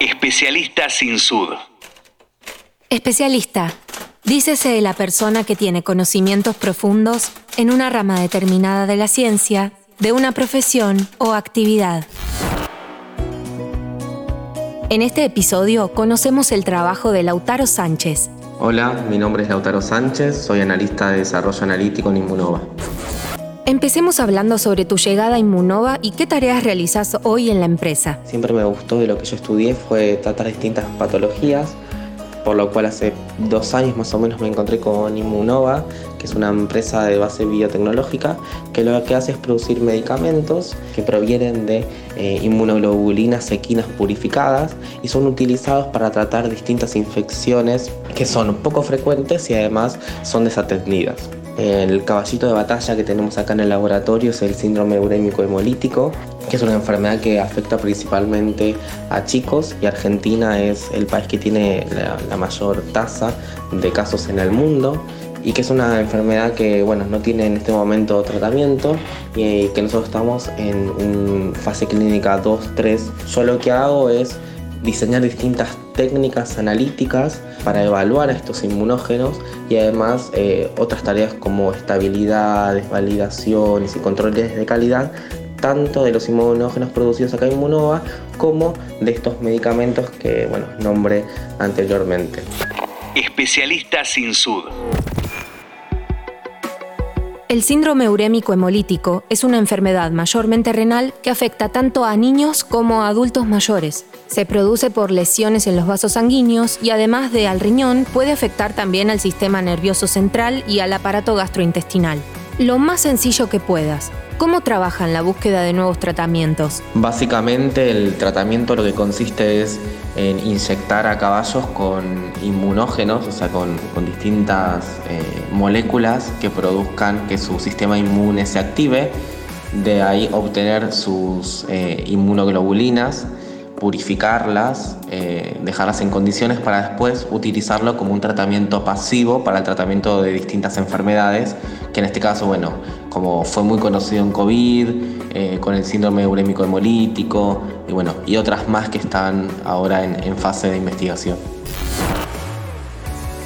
Especialista sin sud. Especialista. Dícese de la persona que tiene conocimientos profundos en una rama determinada de la ciencia, de una profesión o actividad. En este episodio conocemos el trabajo de Lautaro Sánchez. Hola, mi nombre es Lautaro Sánchez, soy analista de desarrollo analítico en Inmunova. Empecemos hablando sobre tu llegada a Inmunova y qué tareas realizas hoy en la empresa. Siempre me gustó de lo que yo estudié fue tratar distintas patologías, por lo cual hace dos años más o menos me encontré con Inmunova, que es una empresa de base biotecnológica que lo que hace es producir medicamentos que provienen de eh, inmunoglobulinas equinas purificadas y son utilizados para tratar distintas infecciones que son poco frecuentes y además son desatendidas. El caballito de batalla que tenemos acá en el laboratorio es el síndrome urémico hemolítico, que es una enfermedad que afecta principalmente a chicos y Argentina es el país que tiene la, mayor tasa de casos en el mundo y que es una enfermedad que bueno, no tiene en este momento tratamiento y que nosotros estamos en fase clínica 2-3. Yo lo que hago es diseñar distintas técnicas analíticas para evaluar a estos inmunógenos y además eh, otras tareas como estabilidad, validaciones y controles de calidad tanto de los inmunógenos producidos acá en Inmunova como de estos medicamentos que bueno, nombré anteriormente. Especialista sin sud. El síndrome urémico hemolítico es una enfermedad mayormente renal que afecta tanto a niños como a adultos mayores. Se produce por lesiones en los vasos sanguíneos y además de al riñón puede afectar también al sistema nervioso central y al aparato gastrointestinal. Lo más sencillo que puedas, ¿Cómo trabajan la búsqueda de nuevos tratamientos? Básicamente el tratamiento lo que consiste es en inyectar a caballos con inmunógenos, o sea, con, distintas eh, moléculas que produzcan que su sistema inmune se active, de ahí obtener sus eh, inmunoglobulinas purificarlas, eh, dejarlas en condiciones para después utilizarlo como un tratamiento pasivo para el tratamiento de distintas enfermedades, que en este caso, bueno, como fue muy conocido en COVID, eh, con el síndrome urémico hemolítico y bueno, y otras más que están ahora en fase de investigación.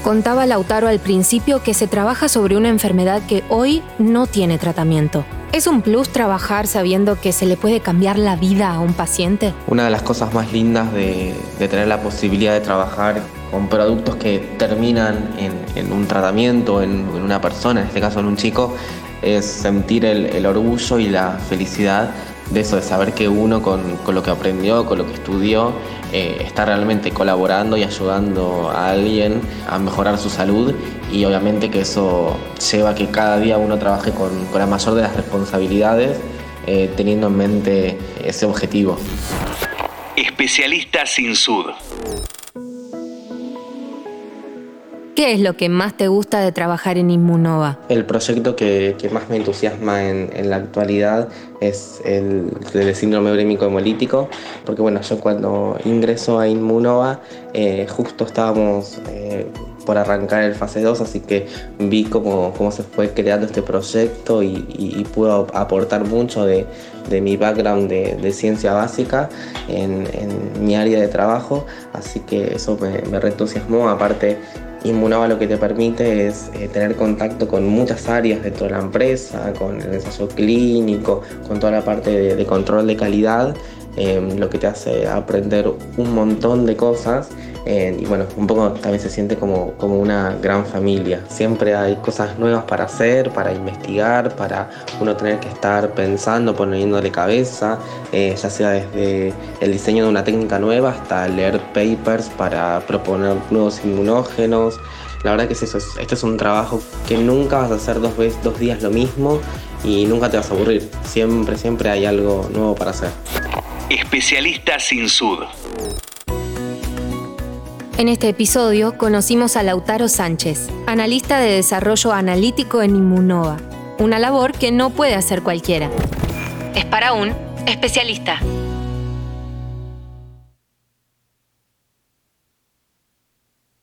Contaba Lautaro al principio que se trabaja sobre una enfermedad que hoy no tiene tratamiento. ¿Es un plus trabajar sabiendo que se le puede cambiar la vida a un paciente? Una de las cosas más lindas de, tener la posibilidad de trabajar con productos que terminan en, un tratamiento, en, en, una persona, en este caso en un chico, es sentir el orgullo y la felicidad de eso, de saber que uno con, lo que aprendió, con lo que estudió, eh, está realmente colaborando y ayudando a alguien a mejorar su salud y obviamente que eso lleva a que cada día uno trabaje con, la mayor de las responsabilidades, eh, teniendo en mente ese objetivo. Especialista sin sud. ¿Qué es lo que más te gusta de trabajar en Inmunova? El proyecto que, más me entusiasma en, la actualidad es el del síndrome urémico hemolítico, porque bueno, yo cuando ingreso a Inmunova eh, justo estábamos eh, por arrancar el fase 2, así que vi cómo, cómo se fue creando este proyecto y, y, puedo aportar mucho de, mi background de, ciencia básica en, mi área de trabajo, así que eso me, me reentusiasmó, aparte Inmunova lo que te permite es eh, tener contacto con muchas áreas dentro de la empresa, con el ensayo clínico, con toda la parte de, control de calidad, em, lo que te hace aprender un montón de cosas y bueno, un poco también se siente como, como una gran familia. Siempre hay cosas nuevas para hacer, para investigar, para uno tener que estar pensando, poniéndole cabeza, eh, ya sea desde el diseño de una técnica nueva hasta leer papers para proponer nuevos inmunógenos. La verdad que es eso, este es un trabajo que nunca vas a hacer dos, veces, dos días lo mismo y nunca te vas a aburrir. Siempre, siempre hay algo nuevo para hacer. Especialista sin sud. En este episodio conocimos a Lautaro Sánchez, analista de desarrollo analítico en Inmunova, una labor que no puede hacer cualquiera. Es para un especialista.